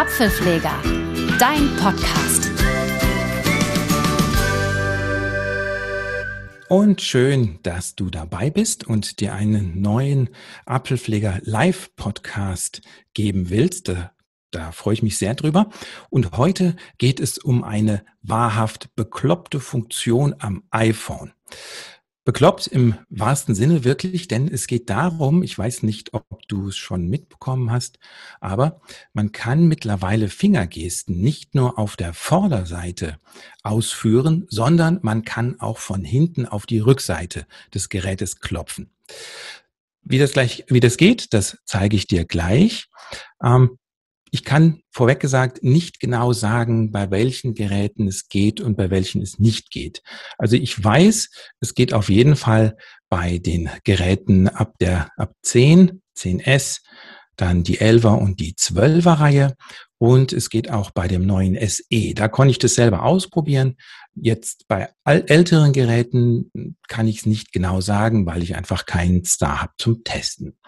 Apfelpfleger, dein Podcast. Und schön, dass du dabei bist und dir einen neuen Apfelpfleger Live Podcast geben willst. Da, da freue ich mich sehr drüber. Und heute geht es um eine wahrhaft bekloppte Funktion am iPhone. Bekloppt im wahrsten Sinne wirklich, denn es geht darum, ich weiß nicht, ob du es schon mitbekommen hast, aber man kann mittlerweile Fingergesten nicht nur auf der Vorderseite ausführen, sondern man kann auch von hinten auf die Rückseite des Gerätes klopfen. Wie das gleich, wie das geht, das zeige ich dir gleich. Ähm, ich kann vorweg gesagt nicht genau sagen, bei welchen Geräten es geht und bei welchen es nicht geht. Also ich weiß, es geht auf jeden Fall bei den Geräten ab der ab 10, 10S, dann die 11er und die 12er Reihe und es geht auch bei dem neuen SE. Da konnte ich das selber ausprobieren. Jetzt bei älteren Geräten kann ich es nicht genau sagen, weil ich einfach keinen Star habe zum Testen.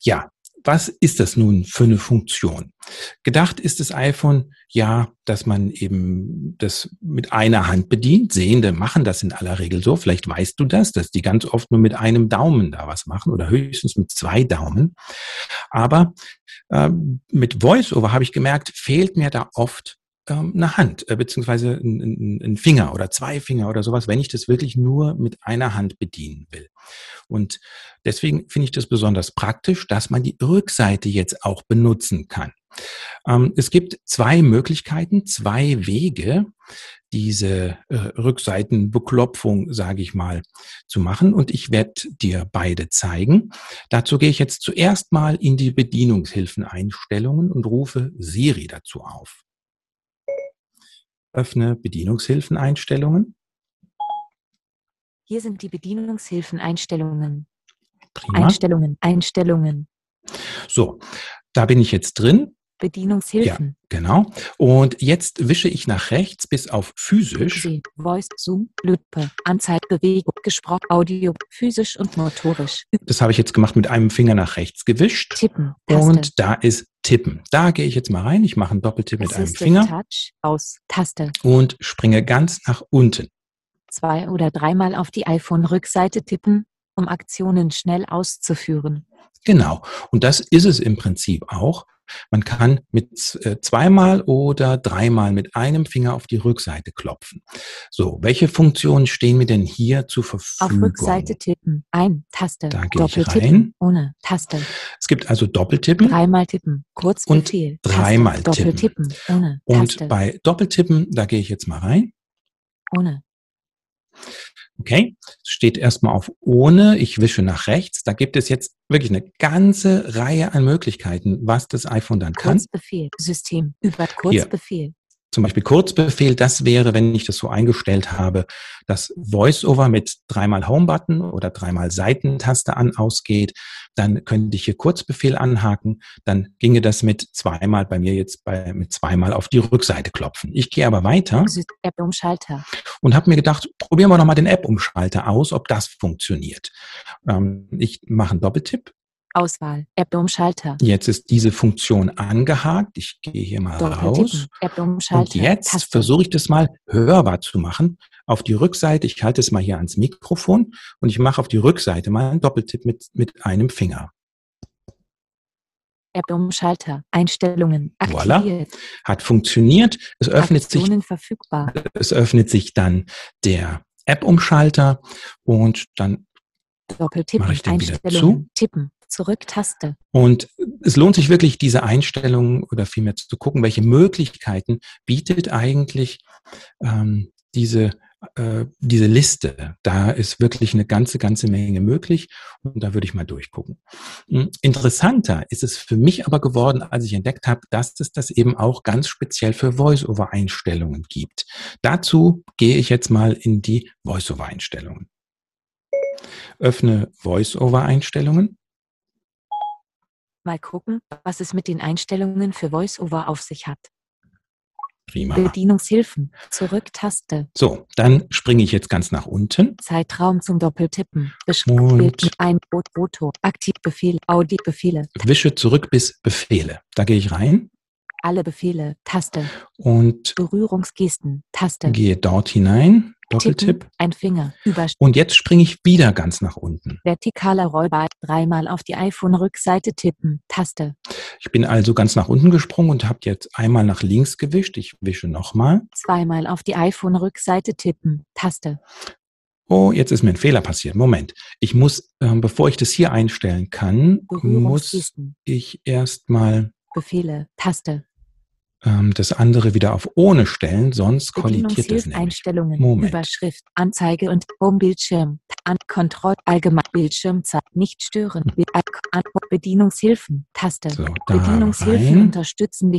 Ja, was ist das nun für eine Funktion? Gedacht ist das iPhone ja, dass man eben das mit einer Hand bedient. Sehende machen das in aller Regel so. Vielleicht weißt du das, dass die ganz oft nur mit einem Daumen da was machen oder höchstens mit zwei Daumen. Aber äh, mit VoiceOver habe ich gemerkt, fehlt mir da oft ähm, eine Hand, äh, beziehungsweise ein, Finger oder zwei Finger oder sowas, wenn ich das wirklich nur mit einer Hand bedienen will. Und deswegen finde ich das besonders praktisch, dass man die Rückseite jetzt auch benutzen kann. Ähm, es gibt zwei Möglichkeiten, zwei Wege, diese äh, Rückseitenbeklopfung, sage ich mal, zu machen. Und ich werde dir beide zeigen. Dazu gehe ich jetzt zuerst mal in die Bedienungshilfeneinstellungen und rufe Siri dazu auf. Öffne Bedienungshilfeneinstellungen. Hier sind die Bedienungshilfeneinstellungen. Prima. Einstellungen, Einstellungen. So, da bin ich jetzt drin. Bedienungshilfen. Ja, genau. Und jetzt wische ich nach rechts bis auf physisch. Voice, Zoom, Lüppe, Anzeigbewegung, gesprochen, Audio, physisch und motorisch. Das habe ich jetzt gemacht mit einem Finger nach rechts gewischt. Tippen. Taste. Und da ist Tippen. Da gehe ich jetzt mal rein. Ich mache einen Doppeltipp mit einem Finger. Touch, aus, Taste. Und springe ganz nach unten. Zwei oder dreimal auf die iPhone-Rückseite tippen, um Aktionen schnell auszuführen. Genau. Und das ist es im Prinzip auch. Man kann mit äh, zweimal oder dreimal mit einem Finger auf die Rückseite klopfen. So, welche Funktionen stehen mir denn hier zur Verfügung? Auf Rückseite tippen, ein, Taste, da gehe ich rein. ohne Taste. Es gibt also Doppeltippen. Dreimal tippen, Kurzbefehl. Und dreimal Taste, tippen. Doppeltippen, ohne Taste. Und bei Doppeltippen, da gehe ich jetzt mal rein. Ohne. Okay, es steht erstmal auf ohne, ich wische nach rechts. Da gibt es jetzt wirklich eine ganze Reihe an Möglichkeiten, was das iPhone dann kann. Kurzbefehl, System, über Kurzbefehl. Hier zum Beispiel Kurzbefehl, das wäre, wenn ich das so eingestellt habe, dass VoiceOver mit dreimal Home-Button oder dreimal Seitentaste an ausgeht, dann könnte ich hier Kurzbefehl anhaken, dann ginge das mit zweimal bei mir jetzt bei, mit zweimal auf die Rückseite klopfen. Ich gehe aber weiter App-Umschalter und habe mir gedacht, probieren wir noch mal den App-Umschalter aus, ob das funktioniert. Ähm, ich mache einen Doppeltipp Auswahl, App-Umschalter. Jetzt ist diese Funktion angehakt. Ich gehe hier mal raus. Und jetzt versuche ich das mal hörbar zu machen. Auf die Rückseite, ich halte es mal hier ans Mikrofon und ich mache auf die Rückseite mal einen Doppeltipp mit, mit einem Finger. App-Umschalter, Einstellungen, aktiviert. Voilà. Hat funktioniert. Es öffnet Aktionen sich, verfügbar. es öffnet sich dann der App-Umschalter und dann Doppeltippen, mache ich den wieder zu. Tippen, Zurück-Taste. Und es lohnt sich wirklich, diese Einstellungen oder vielmehr zu gucken, welche Möglichkeiten bietet eigentlich ähm, diese, äh, diese Liste. Da ist wirklich eine ganze, ganze Menge möglich und da würde ich mal durchgucken. Hm, interessanter ist es für mich aber geworden, als ich entdeckt habe, dass es das eben auch ganz speziell für Voice-over-Einstellungen gibt. Dazu gehe ich jetzt mal in die Voice-over-Einstellungen. Öffne Voice-over-Einstellungen. Mal gucken, was es mit den Einstellungen für VoiceOver auf sich hat. Prima. Bedienungshilfen. Zurück-Taste. So, dann springe ich jetzt ganz nach unten. Zeitraum zum Doppeltippen. Und ein Foto. Aktivbefehl. Audiobefehle. Wische zurück bis Befehle. Da gehe ich rein. Alle Befehle, Taste. Und Berührungsgesten, Taste. gehe dort hinein, Doppeltipp. Tippen, ein Finger, über Und jetzt springe ich wieder ganz nach unten. vertikaler Rollbar, dreimal auf die iPhone-Rückseite tippen, Taste. Ich bin also ganz nach unten gesprungen und habe jetzt einmal nach links gewischt. Ich wische nochmal. Zweimal auf die iPhone-Rückseite tippen, Taste. Oh, jetzt ist mir ein Fehler passiert. Moment. Ich muss, ähm, bevor ich das hier einstellen kann, muss ich erstmal Befehle, Taste. Ähm, das andere wieder auf ohne stellen, sonst kollidiert das nämlich. Bedienungshilfeinstellungen, Moment. Überschrift, Anzeige und Homebildschirm, an Kontroll, allgemein, Bildschirmzeit, nicht stören, An- Bedienungshilfen, Taste. So, Bedienungshilfen rein. unterstützen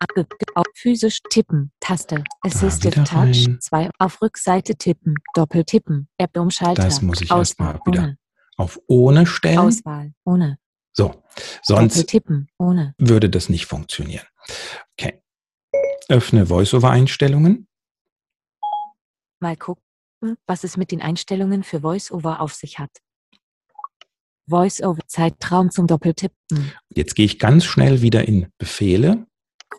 Ab- auf physisch tippen, Taste. Assistive Touch. 2, auf Rückseite tippen, Doppeltippen, App umschalter, Das muss ich erst Auswahl, mal wieder Auf ohne stellen. Auswahl, ohne, So, sonst ohne, würde das nicht funktionieren. Okay. Öffne Voiceover-Einstellungen. Mal gucken, was es mit den Einstellungen für VoiceOver auf sich hat. VoiceOver Zeitraum zum Doppeltippen. Jetzt gehe ich ganz schnell wieder in Befehle.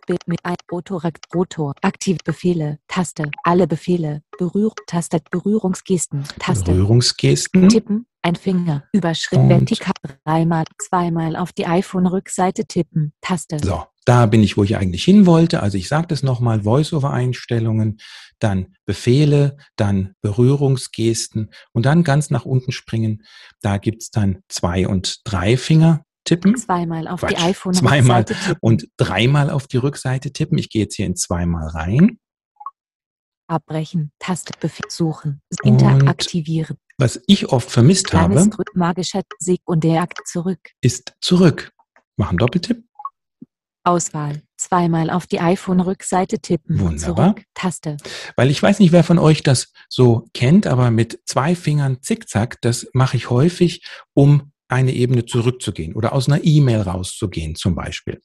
Bild mit ein Rotor, Rotor, aktiv Befehle, Taste, alle Befehle, Berühr, Taste, Berührungsgesten, Taste, Berührungsgesten. Tippen, ein Finger, Überschrift, Und- vertikal, dreimal, zweimal auf die iPhone-Rückseite tippen, Taste, So, da bin ich, wo ich eigentlich hin wollte. Also ich sage das nochmal, Voice-over-Einstellungen, dann Befehle, dann Berührungsgesten und dann ganz nach unten springen. Da gibt's dann zwei und drei Finger tippen zweimal auf die Quatsch, zweimal tippen, und dreimal auf die Rückseite tippen. Ich gehe jetzt hier in zweimal rein. Abbrechen, Taste, Befehl suchen, interaktivieren, Was ich oft vermisst kleines habe, magischer Sekundärakt zurück. ist zurück. Machen Doppeltipp. Auswahl. Zweimal auf die iPhone-Rückseite tippen. Wunderbar. Zurück. Taste. Weil ich weiß nicht, wer von euch das so kennt, aber mit zwei Fingern zickzack, das mache ich häufig, um eine Ebene zurückzugehen oder aus einer E-Mail rauszugehen zum Beispiel.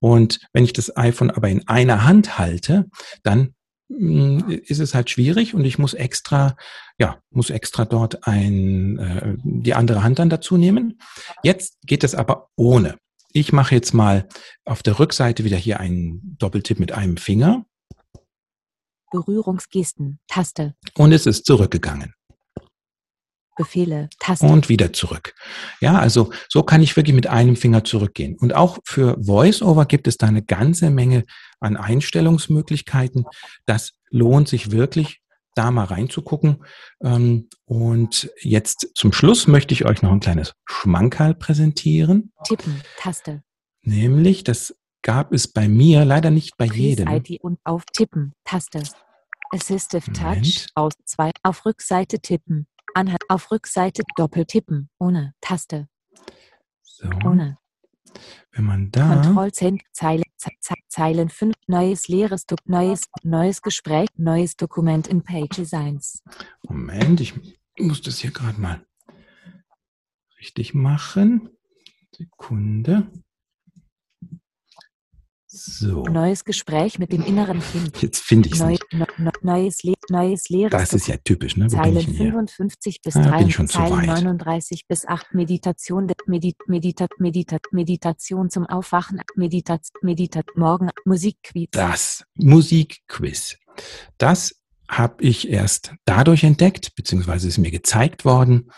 Und wenn ich das iPhone aber in einer Hand halte, dann ist es halt schwierig und ich muss extra, ja, muss extra dort ein, äh, die andere Hand dann dazu nehmen. Jetzt geht es aber ohne. Ich mache jetzt mal auf der Rückseite wieder hier einen Doppeltipp mit einem Finger Berührungsgesten. Taste. und es ist zurückgegangen Befehle. Taste. und wieder zurück. Ja, also so kann ich wirklich mit einem Finger zurückgehen. Und auch für VoiceOver gibt es da eine ganze Menge an Einstellungsmöglichkeiten. Das lohnt sich wirklich, da mal reinzugucken. Ähm, Und jetzt zum Schluss möchte ich euch noch ein kleines Schmankerl präsentieren. Tippen. Taste. Nämlich, das gab es bei mir leider nicht bei jedem. ID und auf Tippen. Taste. Assistive Touch. Moment. Aus zwei. Auf Rückseite tippen. Anhalt. Auf Rückseite doppeltippen. Ohne. Taste. So, Ohne. wenn man da, Kontrollzent. Zeile. Ze Ze Zeilen 5. Neues leeres Dok Neues. Neues Gespräch. Neues Dokument in Pages 1. Moment, ich muss das hier gerade mal richtig machen. Sekunde. So, Neues Gespräch mit dem inneren Kind. jetzt finde ich es Neu, nicht. ne, ne, neues, Le neues leeres Das ist ja typisch, ne? Wo bin Zeilen ich denn hier? 55 bis Ah, bin 3, ich schon zu Zeilen weit. 39 bis 8 Meditation, Medit, Meditat, Meditat, Meditation zum Aufwachen, Meditat, Meditat, Morgen, Musikquiz. Das Musikquiz. Das habe ich erst dadurch entdeckt, beziehungsweise ist mir gezeigt worden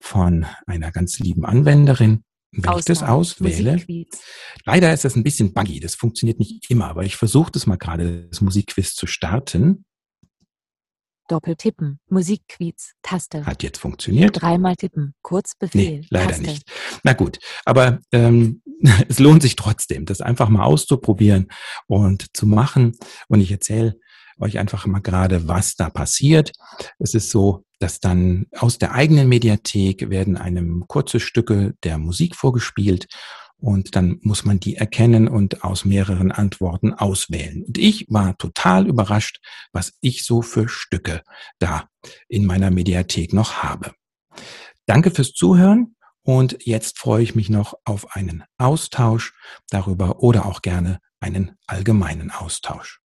von einer ganz lieben Anwenderin. Wenn ich das Auswahl, auswähle, Musikquiz. leider ist das ein bisschen buggy, das funktioniert nicht immer, aber ich versuche das mal gerade, das Musikquiz zu starten. Doppeltippen, Musikquiz, Taste. Hat jetzt funktioniert. Dreimal tippen, Kurzbefehl, Nee, leider Taste. nicht. Na gut, aber ähm, es lohnt sich trotzdem, das einfach mal auszuprobieren und zu machen. Und ich erzähle euch einfach mal gerade, was da passiert. Es ist so, dass dann aus der eigenen Mediathek werden einem kurze Stücke der Musik vorgespielt und dann muss man die erkennen und aus mehreren Antworten auswählen. Und ich war total überrascht, was ich so für Stücke da in meiner Mediathek noch habe. Danke fürs Zuhören und jetzt freue ich mich noch auf einen Austausch darüber oder auch gerne einen allgemeinen Austausch.